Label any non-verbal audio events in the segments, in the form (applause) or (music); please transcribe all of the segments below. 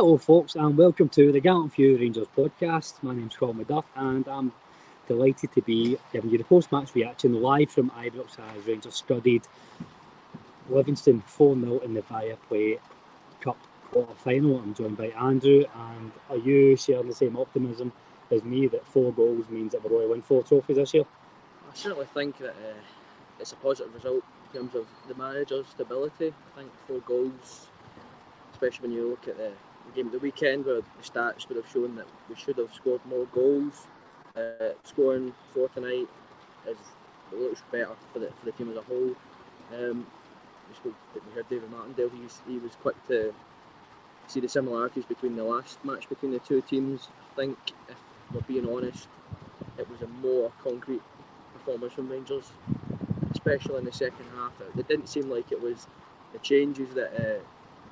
Hello, folks, and welcome to the Gallant Few Rangers podcast. My name's Colin McDuff, and I'm delighted to be giving you the post match reaction live from Ibrox as Rangers studied Livingston 4 0 in the Viaplay Cup quarter final. I'm joined by Andrew, and are you sharing the same optimism as me that four goals means that we're going to win four trophies this year? I certainly think that uh, it's a positive result in terms of the manager's stability. I think four goals, especially when you look at the game of the weekend where the stats would have shown that we should have scored more goals. Uh, scoring four tonight is looks better for the, for the team as a whole. Um, we, spoke, we heard David Martindale, he was, he was quick to see the similarities between the last match between the two teams. I think, if we're being honest, it was a more concrete performance from Rangers, especially in the second half. It didn't seem like it was the changes that uh,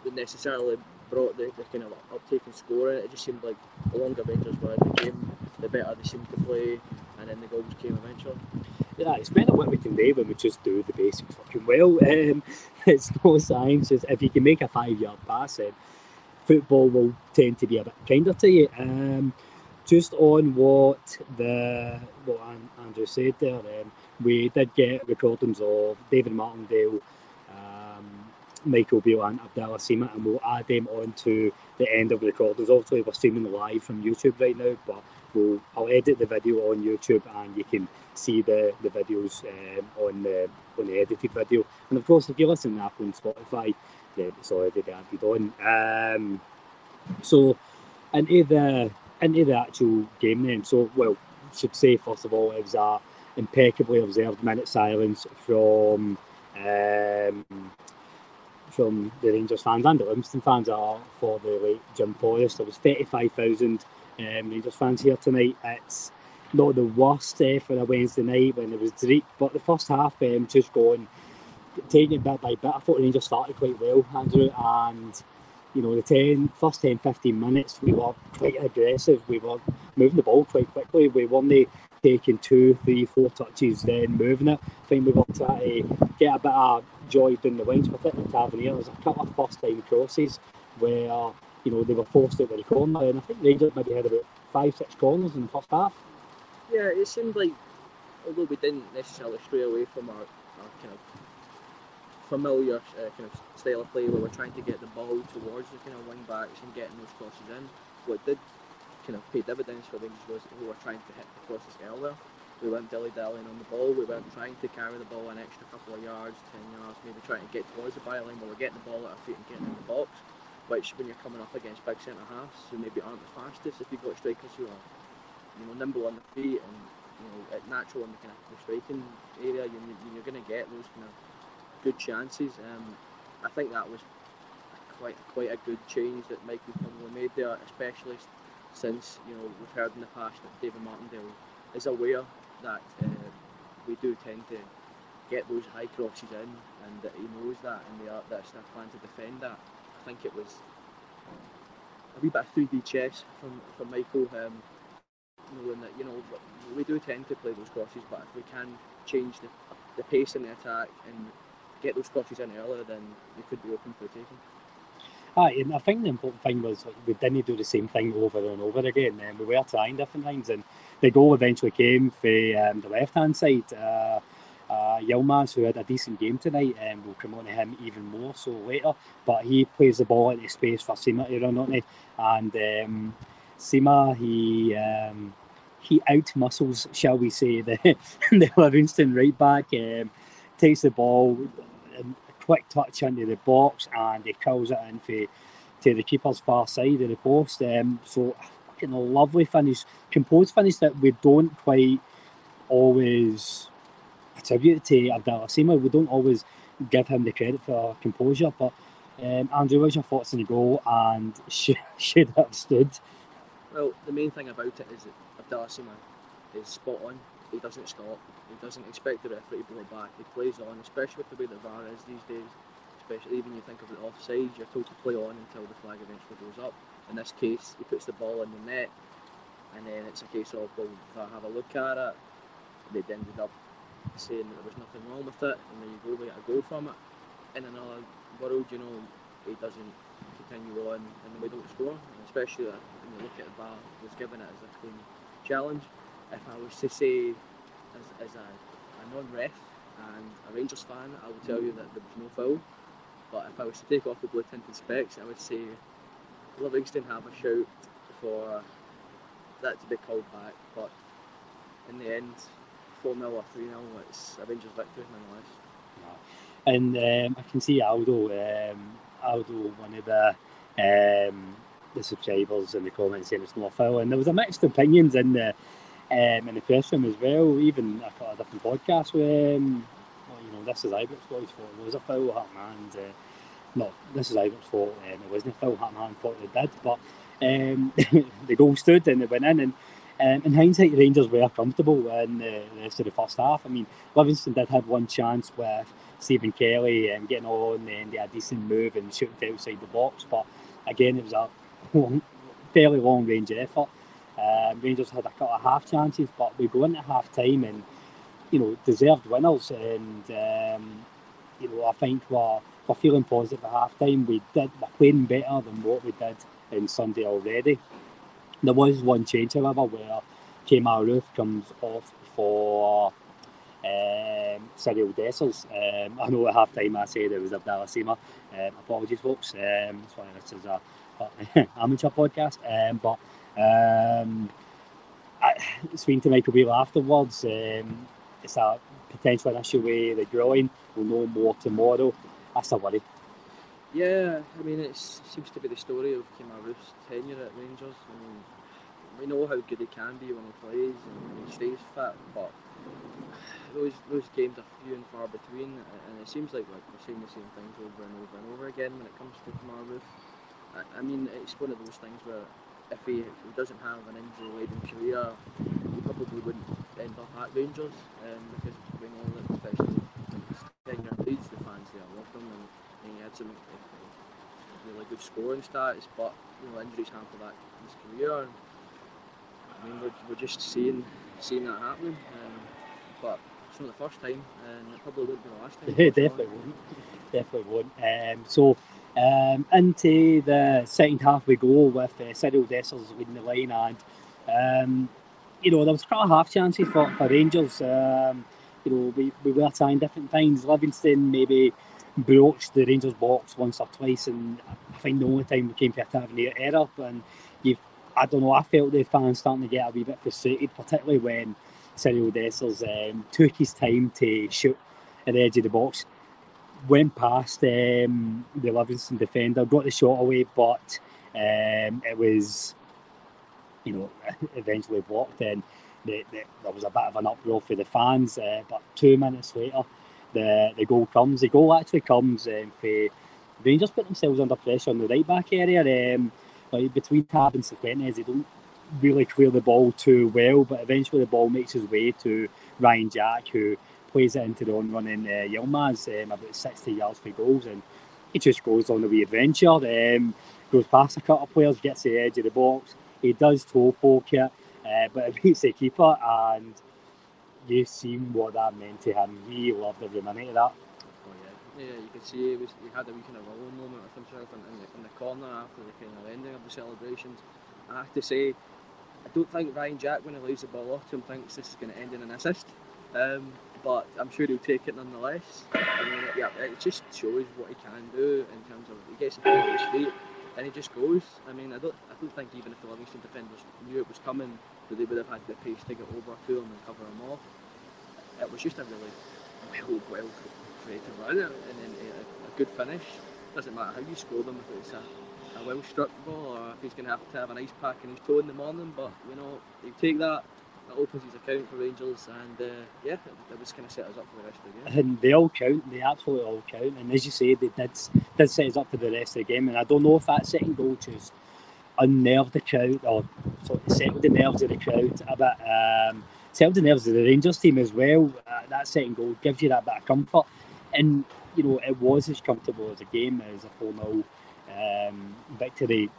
would necessarily brought the, the kind of uptake in scoring. It just seemed like the longer Rangers were in the game, the better they seemed to play, and then the goals came eventually. Yeah, it's better what we can do when we just do the basics fucking well. (laughs) Um, it's no science. If you can make a five yard pass, then football will tend to be a bit kinder to you. Um, just on what the what Andrew said there, um, we did get recordings of David Martindale Michael Beale and Abdallah Sima, and we'll add them on to the end of the recordings. Obviously, we're streaming live from YouTube right now, but we'll I'll edit the video on YouTube, and you can see the the videos um, on the on the edited video. And of course, if you listen to Apple and Spotify, then it's already added on. Um, so into the into the actual game then. So well, should say first of all, it was a impeccably observed minute silence from. Um, from the Rangers fans and the Livingston fans are for the late Jim Forrest. There was 35,000 um, Rangers fans here tonight. It's not the worst uh, for a Wednesday night when it was Drake, but the first half um, just going, taking it bit by bit. I thought the Rangers started quite well, Andrew, and you know, the 10, first 10, 15 minutes, we were quite aggressive. We were moving the ball quite quickly. We weren't taking two, three, four touches, then moving it. I think we were trying to get a bit of joy down the wings, particularly Tavernier. There's a couple of first time crosses where you know they were forced out of the corner, and I think they Rangers maybe had about five, six corners in the first half. Yeah, it seemed like although we didn't necessarily stray away from our, our kind of familiar uh, kind of style of play where we're trying to get the ball towards the kind of wing backs and getting those crosses in. What did kind of pay dividends for Rangers was who were trying to hit the crosses earlier. We weren't dilly dallying on the ball. We weren't trying to carry the ball an extra couple of yards, ten yards, maybe trying to get towards the byline. But we're getting the ball at our feet and getting in the box. Which, when you're coming up against big centre halves who maybe aren't the fastest, if you've got strikers who are, you know, nimble on the feet and you know, natural in the kind of the striking area, you're, you're going to get those kind of good chances. Um, I think that was quite quite a good change that Michael Connolly made there, especially since you know we've heard in the past that David Martindale is aware that uh, we do tend to get those high crosses in, and that he knows that, and they are that's their plan to defend that. I think it was a wee bit of 3D chess from from Michael, um, knowing that you know we do tend to play those crosses, but if we can change the, the pace in the attack and get those crosses in earlier, then they could be open for the taking. Aye, and I think the important thing was we didn't do the same thing over and over again. And we were trying different things, and the goal eventually came for um, the left hand side. Uh, uh, Yilmaz, who had a decent game tonight, and um, we'll come on to him even more so later. But he plays the ball into space for Sima to run on it, and um, Sima he um, he out muscles, shall we say, the (laughs) the Livingston right back. Um, takes the ball, quick touch into the box and he curls it into to the keeper's far side of the post. Um, so fucking a lovely finish, composed finish that we don't quite always attribute to Abdallah Sima. We don't always give him the credit for composure. But um, Andrew, what's your thoughts on the goal and (laughs) should, should have stood? Well, the main thing about it is that Abdallah Sima is spot on. He doesn't stop. He doesn't expect the referee to blow it back. He plays on, especially with the way the VAR is these days. Especially even you think of the offside, you're told to play on until the flag eventually goes up. In this case, he puts the ball in the net, and then it's a case of well, if I have a look at it. They ended up saying that there was nothing wrong with it, and there you go, we get a goal from it. In another world, you know, he doesn't continue on, and we don't score. And especially when you look at the VAR, was given it as a clean challenge. If I was to say as, as a, a non-ref and a Rangers fan, I would tell you that there was no foul. But if I was to take off the blue tinted specs, I would say Livingston have a shout for that to be called back. But in the end, 4 0 or 3 0, it's a Rangers victory nonetheless. And um, I can see Aldo, um, Aldo, one of the um, the subscribers in the comments saying it's not foul, and there was a mixed opinions in the um, in the press room as well. Even a couple of different podcasts with, um, well, you know, this is Ibrox boys thought it was a foul, Hartman's, uh, no, this is Ibrox fault, um, it wasn't a foul, Hartman thought they did, but um, (laughs) the goal stood and they went in, and um, in hindsight, Rangers were comfortable in the rest of the first half. I mean, Livingston did have one chance with Stephen Kelly um, getting on and they had a decent move and shooting outside the box, but again, it was a (laughs) fairly long range effort. Um, Rangers had a couple of half chances, but we go into half time and you know deserved winners, and um, you know I think we're, we're feeling positive at half time. We did we're playing better than what we did in Sunday already. There was one change, however, where Kemar Roofe comes off for um, Cyriel Dessers. Um, I know at half time I said it was Abdallah Sima. Um, apologies, folks. Um, sorry, this is a, a (laughs) amateur podcast, um, but um, I, speaking to Michael Beale afterwards, um, it's a potential issue with the groin. We'll know more tomorrow. That's a worry. Yeah, I mean, it seems to be the story of Kemar Roofe's tenure at Rangers. I mean, we know how good he can be when he plays and he stays fit, but those those games are few and far between, and it seems like, we're saying the same things over and over and over again when it comes to Kemar Roofe. I, I mean, it's one of those things where if he, if he doesn't have an injury-laden career, he probably wouldn't end up at Rangers um, because we know that especially Leeds, the fans there loved him and, and he had some uh, really good scoring stats, but you know injuries hamper that in his career. And, I mean, we're, we're just seeing seeing that happening, um, but it's not the first time, and it probably won't be the last time. (laughs) definitely won't. Definitely won't. Um, so um, into the second half we go with uh, Cyriel Dessers leading the line and um, you know there was quite a half chances for, for Rangers. Um, you know we, we were trying different things. Livingston maybe broached the Rangers box once or twice and I think the only time we came to a Tavernier error. And you I don't know I felt the fans starting to get a wee bit frustrated particularly when Cyriel Dessers um, took his time to shoot at the edge of the box went past um, the Livingston defender, got the shot away, but um, it was, you know, (laughs) eventually blocked. And the, the, there was a bit of an uproar for the fans. Uh, but two minutes later, the, the goal comes. The goal actually comes um, for Rangers put themselves under pressure on the right back area. Um, like between Tab and Cifuentes, they don't really clear the ball too well, but eventually the ball makes its way to Ryan Jack, who plays it into the on running uh, Yilmaz um, about 60 yards for goals, and he just goes on a wee adventure. Um, goes past a couple of players, gets the edge of the box. He does toe poke it, uh, but it (laughs) beats the keeper, and you've seen what that meant to him. He loved every minute of that. Oh, yeah. yeah, you could see he, was, he had a wee kind of rolling moment with himself in, in, the, in the corner after the kind of ending of the celebrations. I have to say, I don't think Ryan Jack, when he leaves the ball off to him, thinks this is going to end in an assist. Um, but I'm sure he'll take it nonetheless. Mean, it, yeah, it just shows what he can do in terms of he gets the ball his feet and he just goes. I mean, I don't, I don't think even if the Livingston defenders knew it was coming, that they would have had the pace to get over to him and cover him off. It was just a really well, well created run and then a, a good finish. Doesn't matter how you score them if it's a a well struck ball or if he's going to have to have an ice pack in his toe in the morning. But you know, you take that, that opens his account for Rangers, and uh, yeah, it was kind of set us up for the rest of the game. And they all count, they absolutely all count. And as you say, they did did set us up for the rest of the game. And I don't know if that second goal just unnerved the crowd or sort of settled the nerves of the crowd a bit. Um, settled the nerves of the Rangers team as well. Uh, that second goal gives you that bit of comfort. And you know, it was as comfortable as a game as a 4 0 um, victory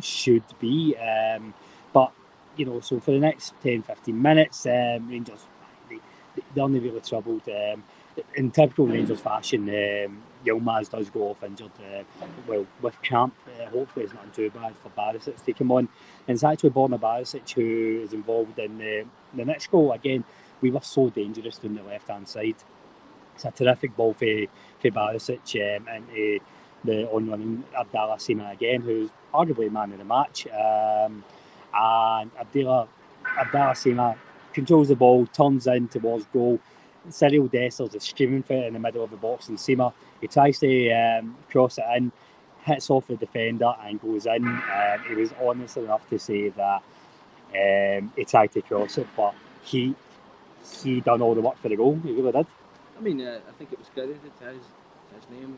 should be. Um, but, you know, so for the next 10 15 minutes, um, Rangers, they, they only really troubled. Um, in typical Rangers fashion, um, Yilmaz does go off injured. Uh, well, with camp, uh, hopefully it's not too bad for Barisic to come on. And it's actually Borna Barisic who is involved in the, the next goal. Again, we were so dangerous on the left hand side. It's a terrific ball for, for Barisic um, and uh, the on running Abdallah Sima again, who's arguably man of the match. Um, and Abdallah, Abdallah Sima controls the ball, turns in towards goal. Cyriel Dessers is screaming for it in the middle of the box, and Sima he tries to um, cross it in, hits off the defender, and goes in. Um, he was honest enough to say that um, he tried to cross it, but he he done all the work for the goal. He really did. I mean, uh, I think it was credited to his, his name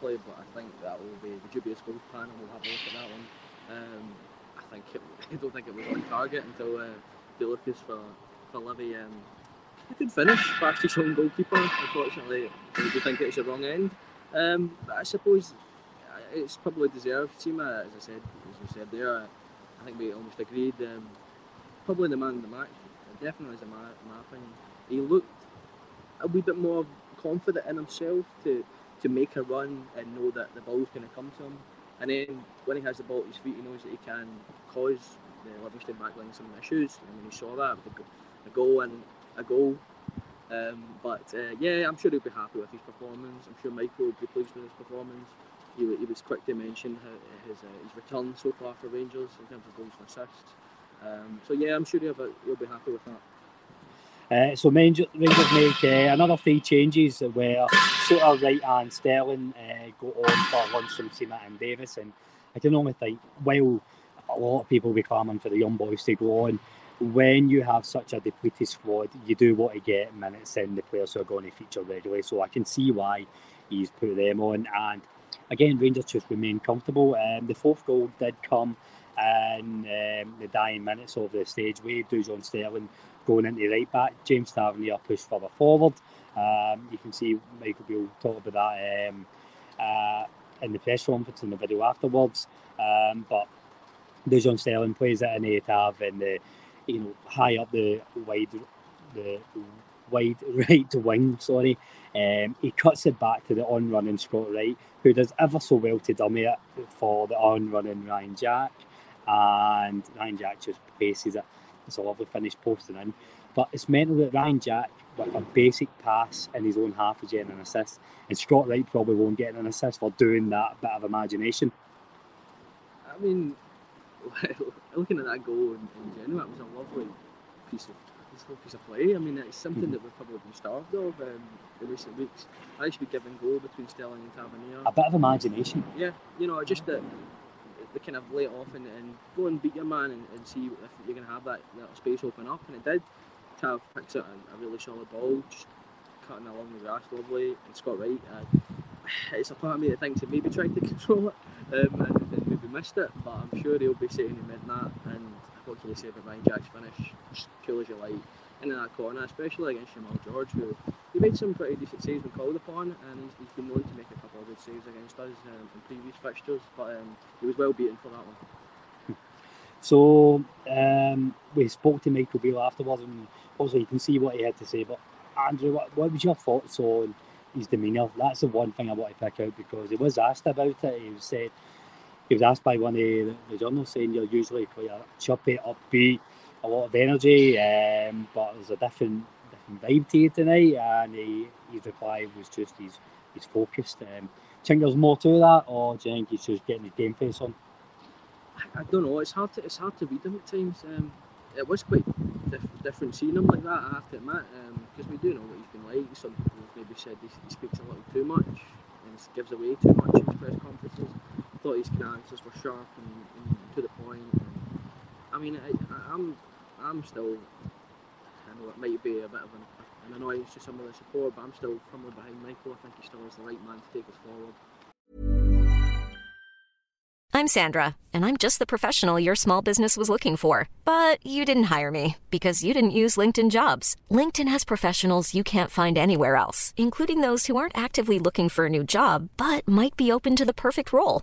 play, but I think that will be the dubious goals panel. We'll have a look at that one. Um, think it, I don't think it was on target until uh, De Lucas for for Livy. Um, a good finish past his own goalkeeper. Unfortunately, I do think it's the wrong end. Um, but I suppose uh, it's probably deserved. Sima, as I said, as you said there, I think we almost agreed. Um, probably the man of the match. Definitely is a my, my opinion. He looked a wee bit more confident in himself to to make a run and know that the ball's going to come to him. And then when he has the ball at his feet, he knows that he can cause the Livingston backline some issues. I mean, he saw that with a goal and a goal. Um, but uh, yeah, I'm sure he'll be happy with his performance. I'm sure Michael will be pleased with his performance. He, he was quick to mention his, uh, his return so far for Rangers in terms of goals and assists. Um, so yeah, I'm sure he'll be, he'll be happy with that. Uh, so Rangers make uh, another three changes where Souttar, Wright and Sterling uh, go on for Lundstram, Sima and Davis. And I can only think, while a lot of people will be clamouring for the young boys to go on, when you have such a depleted squad, you do want to get minutes in the players who are going to feature regularly. So I can see why he's put them on. And again, Rangers just remain comfortable. Um, the fourth goal did come in um, the dying minutes of the stage. Wade Dujon Sterling going into right back. James Tavernier pushed further forward. Um, you can see Michael Beale talk about that um, uh, in the press conference in the video afterwards. Um, but Dujon Sterling plays it in the Tav and the you know high up the wide the wide (laughs) right wing. Sorry, um, he cuts it back to the on running Scott Wright, who does ever so well to dummy it for the on running Ryan Jack, and Ryan Jack just paces it it's a lovely finish posting in. But it's mental that Ryan Jack, with a basic pass in his own half, is getting an assist. And Scott Wright probably won't get an assist for doing that bit of imagination. I mean, (laughs) looking at that goal in, in general, it was a lovely piece of piece of play. I mean, it's something mm-hmm. that we've probably been starved of um, in recent weeks. I used to be giving goal between Sterling and Tavernier. A bit of imagination. Yeah, you know, just that they kind of lay it off and, and go and beat your man and, and see if you're going to have that, that space open up. And it did. Tav picks out a, a really solid ball, just cutting along the grass lovely. And Scott Wright, uh, (sighs) it's a part of me that thinks he maybe tried to (laughs) control it um, and, missed it, but I'm sure he'll be he meant that. And what can you say about Ryan Jack's finish? Cool as you like. In that corner, especially against Shamal George, who he made some pretty decent saves when called upon, and he's, he's been known to make a couple of good saves against us um, in previous fixtures, but um, he was well beaten for that one. So um, we spoke to Michael Beale afterwards, and obviously you can see what he had to say. But Andrew, what, what was your thoughts on his demeanour? That's the one thing I want to pick out because he was asked about it. He said he was asked by one of the, the journalists saying you're usually quite a chirpy, upbeat, a lot of energy, um, but there's a different different vibe to you tonight. And he, his reply was just he's he's focused. Um, do you think there's more to that, or do you think he's just getting his game face on? I, I don't know. It's hard to it's hard to read him at times. Um, it was quite diff- different seeing him like that. I have to admit, because um, we do know what he's been like. Some people have maybe said he, he speaks a little too much and gives away too much in his press conferences. Thought his answers were sharp and, and to the point. And, I mean, I, I, I'm I'm still. I know it might be a bit of an, an annoyance to some of the support, but I'm still firmly behind Michael. I think he still is the right man to take us forward. I'm Sandra, and I'm just the professional your small business was looking for. But you didn't hire me because you didn't use LinkedIn jobs. LinkedIn has professionals you can't find anywhere else, including those who aren't actively looking for a new job but might be open to the perfect role,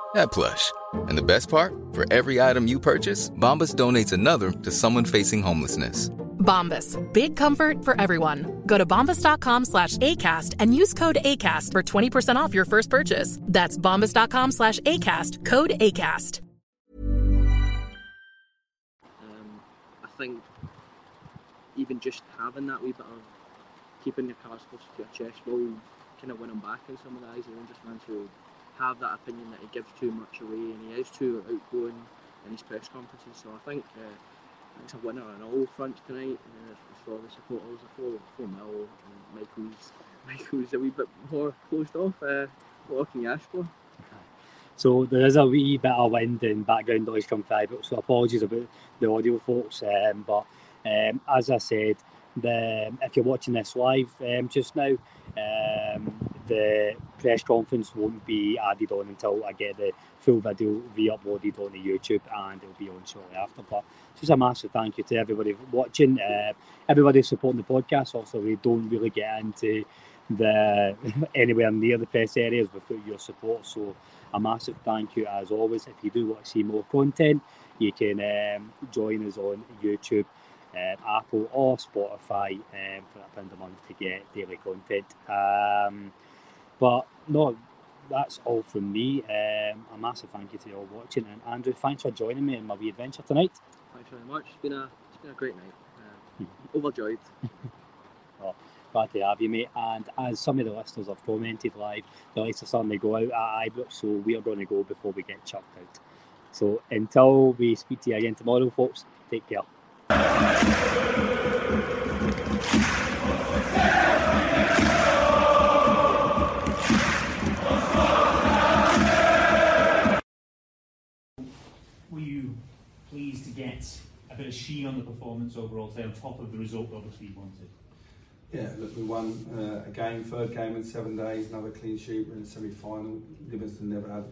that plush. And the best part? For every item you purchase, Bombas donates another to someone facing homelessness. Bombas. Big comfort for everyone. Go to bombas.com slash ACAST and use code ACAST for 20% off your first purchase. That's bombas.com slash ACAST. Code ACAST. Um, I think even just having that wee bit of keeping your cards close to your chest will kind of win him back in some of the eyes of just fans who have that opinion that he gives too much away and he is too outgoing in his press conferences. So I think uh, it's a winner on all fronts tonight uh, for the supporters. For for Mill Michael's (laughs) Michael's a wee bit more closed off. Uh, what can you ask for? So there is a wee bit of wind and background noise coming through, so apologies about the audio, folks. Um, but um, as I said, the, if you're watching this live um, just now, um, the press conference won't be added on until I get the full video re-uploaded onto YouTube and it'll be on shortly after. But just a massive thank you to everybody watching, uh, everybody supporting the podcast. Also, we don't really get into the (laughs) anywhere near the press areas without your support. So a massive thank you as always. If you do want to see more content, you can um, join us on YouTube um, Apple or Spotify um, for a pound a month to get daily content. Um, but no, that's all from me. Um, a massive thank you to you all watching, and Andrew, thanks for joining me in my wee adventure tonight. Thanks very much. It's been a it's been a great night. Uh, overjoyed. (laughs) oh, glad to have you, mate. And as some of the listeners have commented live, the lights are starting to go out at Ibrox, so we are going to go before we get chucked out. So until we speak to you again tomorrow, folks, take care. A bit of sheen on the performance overall, say on top of the result obviously you wanted? Yeah, look, we won uh, a game, third game in seven days, another clean sheet, we're in the semi-final. Livingston never had,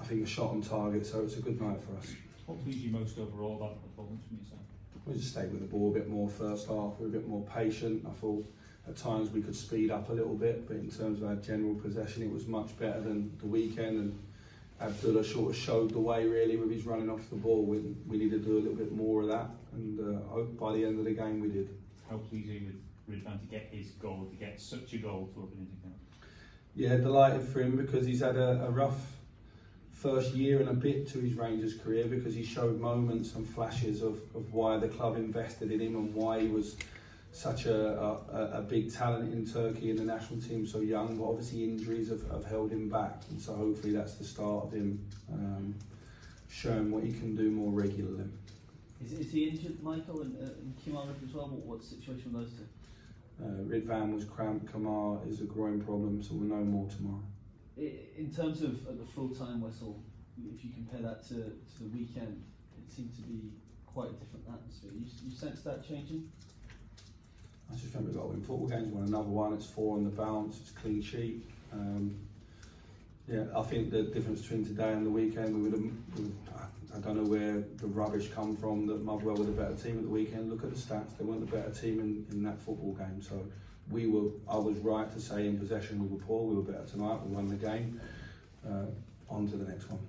I think, a shot on target, so it's a good night for us. What pleased you most overall about the performance from yourself? We just stayed with the ball a bit more first half. We were a bit more patient. I thought at times we could speed up a little bit, but in terms of our general possession, it was much better than the weekend. And Abdallah sort of showed the way really with his running off the ball. We, we need to do a little bit more of that, and uh, by the end of the game, we did. How pleased are you with Ridvan to get his goal, to get such a goal to open his account? Yeah, delighted for him because he's had a, a rough first year and a bit to his Rangers career because he showed moments and flashes of, of why the club invested in him and why he was such a, a, a big talent in Turkey and the national team so young, but obviously injuries have, have held him back. And so hopefully that's the start of him um, showing what he can do more regularly. Is, is he injured, Michael, and, uh, and Kemar as well? What, what's the situation with those two? Uh, Ridvan was cramped, Kemar is a groin problem, so we'll know more tomorrow. In terms of uh, the full time whistle, if you compare that to, to the weekend, it seemed to be quite a different atmosphere. You, you sense that changing? I just remember we've got to win football games. Won another one. It's four on the bounce. It's clean sheet. Um, yeah, I think the difference between today and the weekend, we would have. I don't know where the rubbish come from that Motherwell were the better team at the weekend. Look at the stats; they weren't the better team in, in that football game. So we were. I was right to say in possession we were poor. We were better tonight. We won the game. Uh, on to the next one.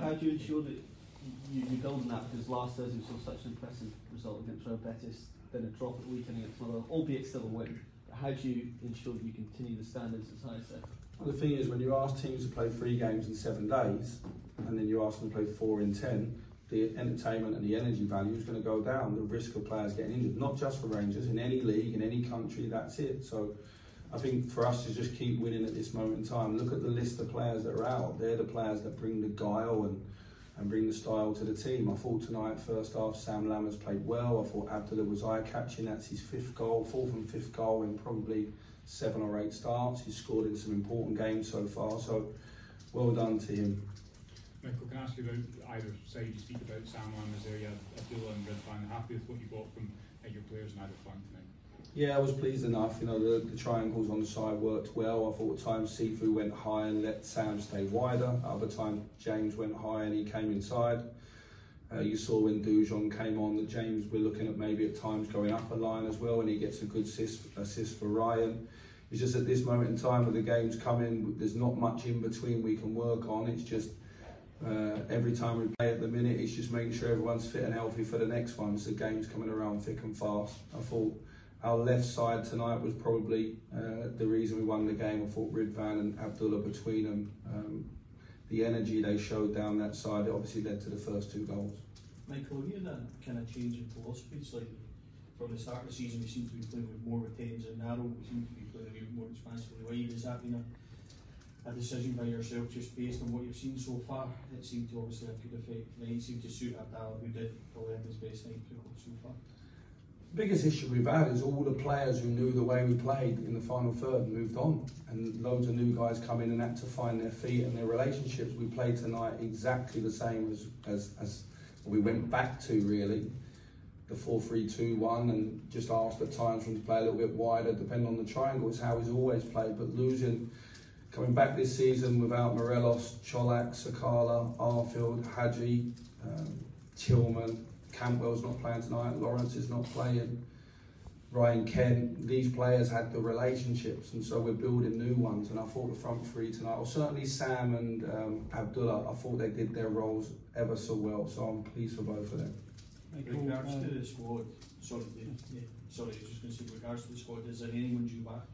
How, do you ensure that you, you build on that? Because last Thursday we saw such an impressive result against Real Betis then a drop at weekend against Motherwell, albeit still a win. But how do you ensure that you continue the standards as high that? Well, the thing is, when you ask teams to play three games in seven days, and then you ask them to play four in ten, the entertainment and the energy value is going to go down. The risk of players getting injured, not just for Rangers, in any league, in any country, that's it. So I think for us to just keep winning at this moment in time, look at the list of players that are out. They're the players that bring the guile and and bring the style to the team. I thought tonight, first half, Sam Lammers played well. I thought Abdallah was eye catching. That's his fifth goal, fourth and fifth goal in probably seven or eight starts. He's scored in some important games so far. So well done to him. Michael, can I ask you about either side? You speak about Sam Lammers there, yeah, Abdallah and Ridvan. Happy with what you got from uh, your players in either flank tonight? Uh, Yeah, I was pleased enough. You know, the, the triangles on the side worked well. I thought at times Sifu went high and let Sam stay wider. Other times James went high and he came inside. Uh, you saw when Dujon came on that James we're looking at maybe at times going up a line as well and he gets a good assist, assist for Ryan. It's just at this moment in time with the games coming, there's not much in between we can work on. It's just uh, every time we play at the minute, it's just making sure everyone's fit and healthy for the next one. So game's coming around thick and fast. I thought our left side tonight was probably uh, the reason we won the game. I thought Ridvan and Abdallah between them, um, the energy they showed down that side it obviously led to the first two goals. Michael, have you kind of change in philosophy? It's like from the start of the season, we seem to be playing with more retains and narrow. We seem to be playing a bit more expansively wide. Has that been a, a decision by yourself just based on what you've seen so far? It seemed to obviously have good effect. It seemed to suit Abdallah, who did probably have his best night so far biggest issue we've had is all the players who knew the way we played in the final third moved on, and loads of new guys come in and had to find their feet and their relationships. We played tonight exactly the same as as, as we went back to really the 4-3-2-1 and just asked at times from to play a little bit wider, depending on the triangle. It's how he's always played, but losing. Coming back this season without Morelos, Čolak, Sakala, Arfield, Hagi, um, Tillman, Cantwell's not playing tonight, Lawrence is not playing, Ryan Kent, these players had the relationships, and so we're building new ones. And I thought the front three tonight, or certainly Sam and um, Abdallah, I thought they did their roles ever so well. So I'm pleased for both of them. With regards to the squad, sorry, yeah, sorry, I was just going to say, with regards to the squad, is there anyone due back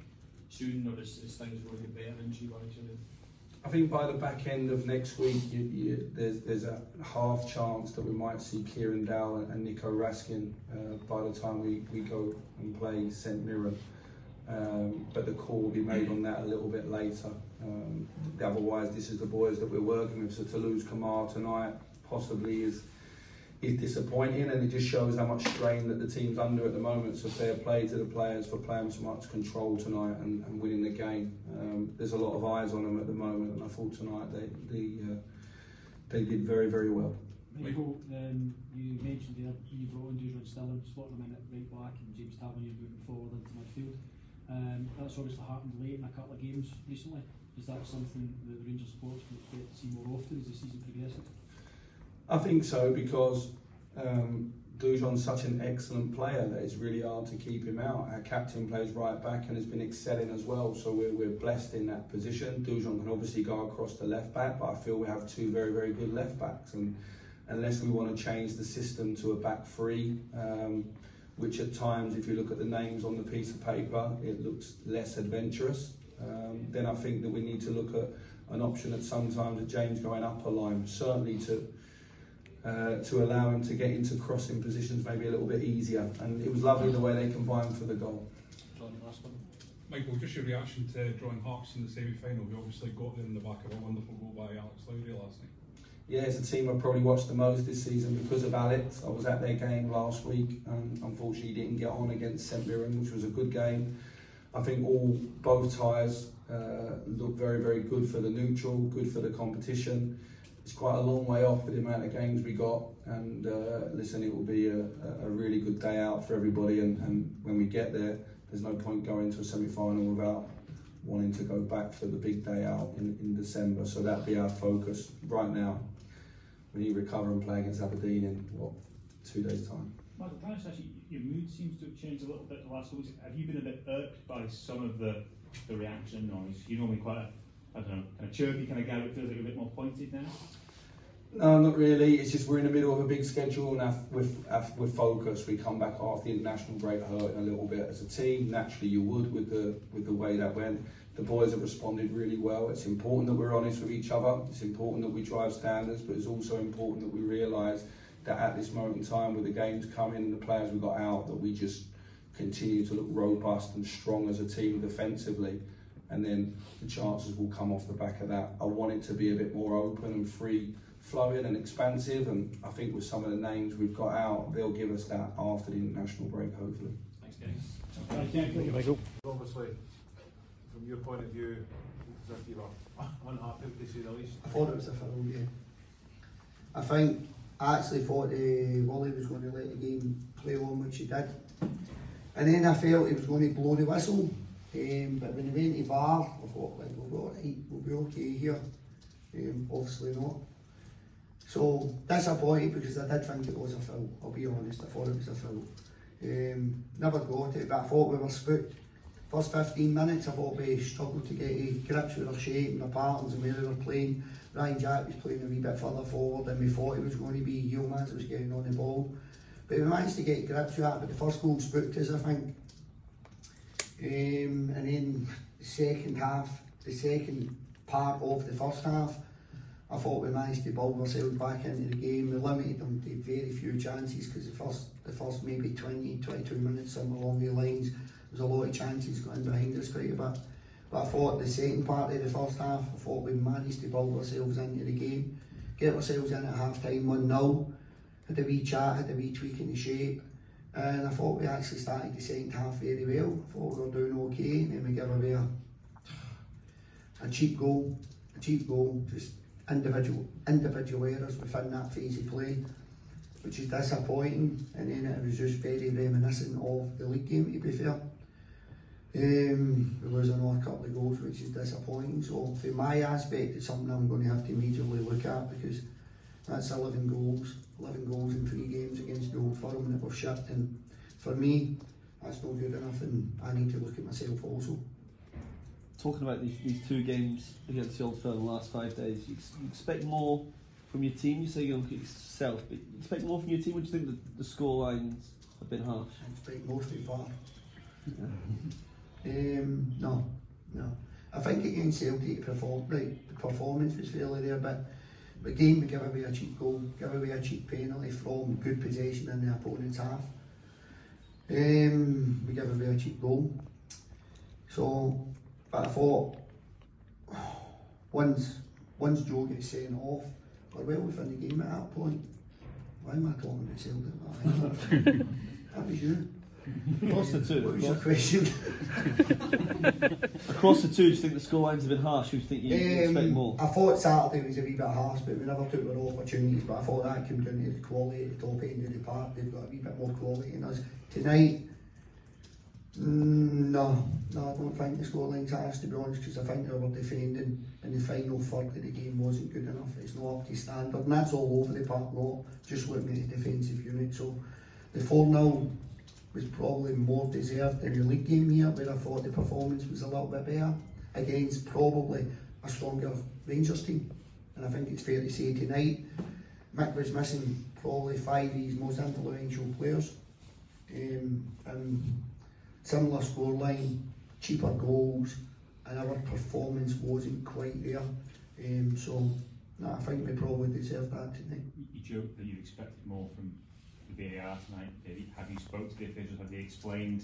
soon, or is, is things going to get better in G actually? I think by the back end of next week, you, you, there's there's a half chance that we might see Kieran Dowell and, and Nico Raskin uh, by the time we, we go and play St Mirren. Um, but the call will be made on that a little bit later. Um, otherwise, this is the boys that we're working with. So to lose Kemar tonight possibly is is disappointing, and it just shows how much strain that the team's under at the moment. So fair play to the players for playing so much control tonight and, and winning the game. Um, there's a lot of eyes on them at the moment, and I thought tonight they they, uh, they did very very well. Michael, um, you mentioned there you brought in Dujon Sterling, slotting him in at right back, and James Tavernier moving forward into midfield. Um, that's obviously happened late in a couple of games recently. Is that something that the Rangers supporters can expect to see more often as the season progresses? I think so because um, Dujon's such an excellent player that it's really hard to keep him out. Our captain plays right back and has been excelling as well, so we're, we're blessed in that position. Dujon can obviously go across the left back, but I feel we have two very, very good left backs. And unless we want to change the system to a back three, um, which at times, if you look at the names on the piece of paper, it looks less adventurous, um, then I think that we need to look at an option at sometimes of James going up a line, certainly to uh, to allow him to get into crossing positions maybe a little bit easier. And it was lovely the way they combined for the goal. Michael, just your reaction to drawing Hearts in the semi-final. We obviously got there in the back of a wonderful goal by Alex Lowry last night. Yeah, it's a team I've probably watched the most this season because of Alex. I was at their game last week and unfortunately didn't get on against St Mirren, which was a good game. I think all both ties uh, look very, very good for the neutral, good for the competition. It's quite a long way off with the amount of games we got, and uh, listen, it will be a, a really good day out for everybody. And, and when we get there, there's no point going to a semi-final without wanting to go back for the big day out in, in December. So that'll be our focus right now. We need to recover and play against Aberdeen in what two days' time. Michael, can I just ask you, your mood seems to have changed a little bit the last couple of weeks. Have you been a bit irked by some of the, the reaction noise? You're normally quite a, I don't know, kind of chirpy kind of but it feels like a bit more pointed now. No, not really. It's just we're in the middle of a big schedule, and our, with our, with focus, we come back after the international break hurting a little bit as a team. Naturally, you would with the with the way that went. The boys have responded really well. It's important that we're honest with each other. It's important that we drive standards, but it's also important that we realise that at this moment in time, with the games coming and the players we got out, that we just continue to look robust and strong as a team defensively. And then the chances will come off the back of that. I want it to be a bit more open and free flowing and expansive. And I think with some of the names we've got out, they'll give us that after the international break, hopefully. Thanks, guys. Thank you, Michael. Obviously, from your point of view, as if you were unhappy to say the least. I thought it was a foul, yeah. I think I actually thought uh, Wally was going to let the game play on, which he did. And then I felt he was going to blow the whistle. Um, but when he went to VAR, I thought, like, we'll be alright, we'll be okay here. Um, obviously not. So disappointed because I did think it was a foul, I'll be honest, I thought it was a foul. Um, never got it, but I thought we were spooked. First 15 minutes, I thought we struggled to get to grips with our shape and our patterns and where we were playing. Ryan Jack was playing a wee bit further forward than we thought he was going to be. Yilmaz was getting on the ball. But we managed to get grips with that, but the first goal spooked us, I think. Um, and then the second half, the second part of the first half, I thought we managed to bulb ourselves back into the game. We limited them to very few chances because the first, the first maybe 20, 22 minutes, somewhere along the lines, there was a lot of chances going behind us quite a bit. But I thought the second part of the first half, I thought we managed to bulb ourselves into the game, get ourselves in at half time 1 0, had a wee chat, had a wee tweak in the shape, And I thought we actually started the second half very well. I thought we were doing okay, and then we gave away a, a cheap goal, a cheap goal, just individual individual errors within that phase of play, which is disappointing. And then it was just very reminiscent of the league game, to be fair. Um, we lose another couple of goals, which is disappointing. So, from my aspect, it's something I'm going to have to immediately look at because that's 11 goals, 11 goals in three games against the Old Firm that were shut. And for me, that's not good enough, and I need to look at myself also. Talking about these, these two games against the Old Firm in the last five days, you, you expect more from your team. You say you look at yourself, but you expect more from your team. Would you think that the score lines have been harsh? I expect more from far. Um, no, no. I think against Celtic, perform, right, the performance was fairly there, but again we give away a cheap goal, give away a cheap penalty from good possession in the opponent's half. Um, we give away a cheap goal. So, but I thought once once Joe gets sent off, we're well within the game at that point. Why am I talking about Celtic? (laughs) that was you. Across the two. What was your question? (laughs) Across the two, do you think the scorelines have been harsh? Do you think you, you expect Um, more? I thought Saturday was a wee bit harsh, but we never took our opportunities. But I thought that came down to the quality at the top end of the park. They've got a wee bit more quality in us. Tonight, mm, no, no, I don't think the scoreline's harsh to be honest, because I think they were defending in the final third of the game wasn't good enough. It's not up to standard, and that's all over the park, not just looking at the defensive unit. So the 4 0 was probably more deserved in the league game here, where I thought the performance was a little bit better against probably a stronger Rangers team. And I think it's fair to say tonight, Mick was missing probably five of his most influential players. Um, and similar scoreline, cheaper goals, and our performance wasn't quite there. Um, so no, I think we probably deserve that tonight. You joked that you expected more from VAR tonight. Have you spoke to the officials? Have they explained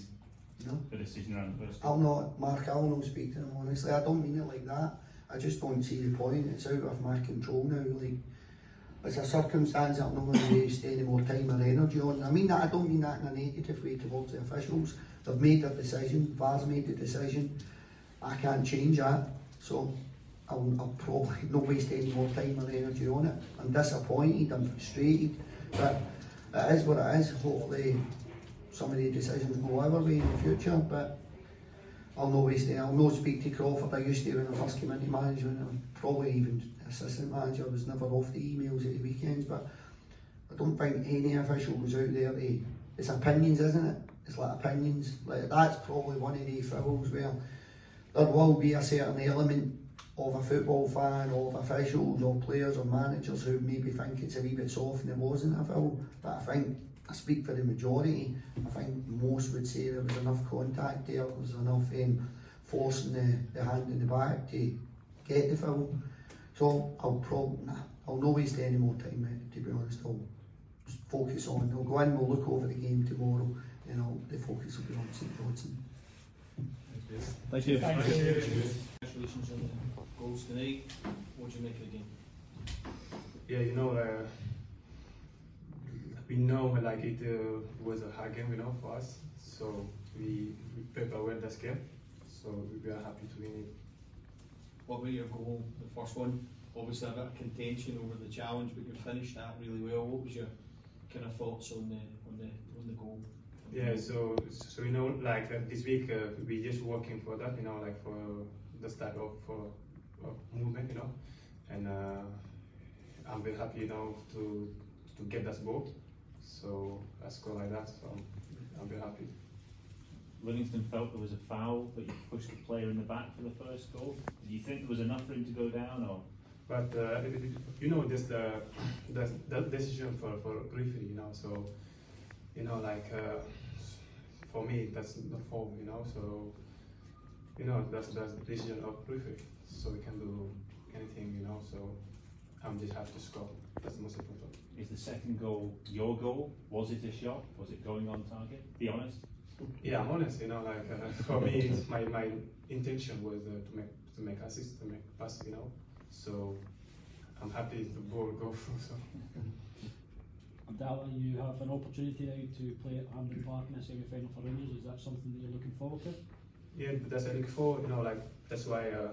no. the decision around the first I'll not, Mark, I'll not speak to them honestly. I don't mean it like that. I just don't see the point. It's out of my control now. Like, it's a circumstance that I'm not going to waste any more time or energy on. I mean that. I don't mean that in a negative way towards the officials. They've made their decision. VAR's made the decision. I can't change that. So I'll, I'll probably (laughs) not waste any more time or energy on it. I'm disappointed. I'm frustrated. But it is what it is. Hopefully, some of the decisions go our way in the future. But I'll not waste. I'll not speak to Crawford. I used to when I first came into management. I'm probably even assistant manager. I was never off the emails at the weekends. But I don't think any official goes out there to. It's opinions, isn't it? It's like opinions. Like that's probably one of the fouls where there will be a certain element of a football fan or of officials or players or managers who maybe think it's a wee bit soft and it wasn't a foul. But I think I speak for the majority. I think most would say there was enough contact there, there was enough um, forcing the, the hand in the back to get the foul. So I'll probably nah, I'll not waste any more time mate, to be honest. I'll just focus on. I'll go in, we'll look over the game tomorrow, and I'll, the focus will be on St Johnstone. Thank you. Thank you. Congratulations on the goals tonight. What do you make of the game? Yeah, you know, uh, we know like it uh, was a hard game, you know, for us. So we, we prepared well this game. So we are happy to win it. What about your goal, the first one? Obviously a bit of contention over the challenge, but you finished that really well. What was your kind of thoughts on the on the on the goal? Yeah, so so you know, like uh, this week uh, we just working for that, you know, like for the start of uh, of movement, you know, and uh, I'm very happy, now to to get that goal. So I score like that, so I'm, I'm very happy. Livingston felt there was a foul, but you pushed the player in the back for the first goal. Do you think there was enough for him to go down, or? But uh, you know, this the the, the decision for for referee, you know, so you know, like uh, for me, that's not fault, you know, so you know, that's that's the decision of referee, so we can do anything, you know, so I'm just have to score. That's the most important. Is the second goal your goal? Was it a shot? Was it going on target? Be honest. Yeah, I'm honest. You know, like uh, (laughs) for me, it's my my intention was uh, to make to make assist, to make pass. You know, so I'm happy the ball (laughs) go through. So. Undoubtedly, you have an opportunity now to play at Hampden Park in a semi-final for Rangers. Is that something that you're looking forward to? Yeah, that's I look for. You know, like that's why uh,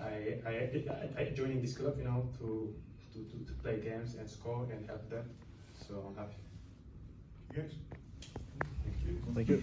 I, I I I joining this club. You know, to to, to, to play games and score and help them. So I'm happy. Yes. Thank you. Thank you.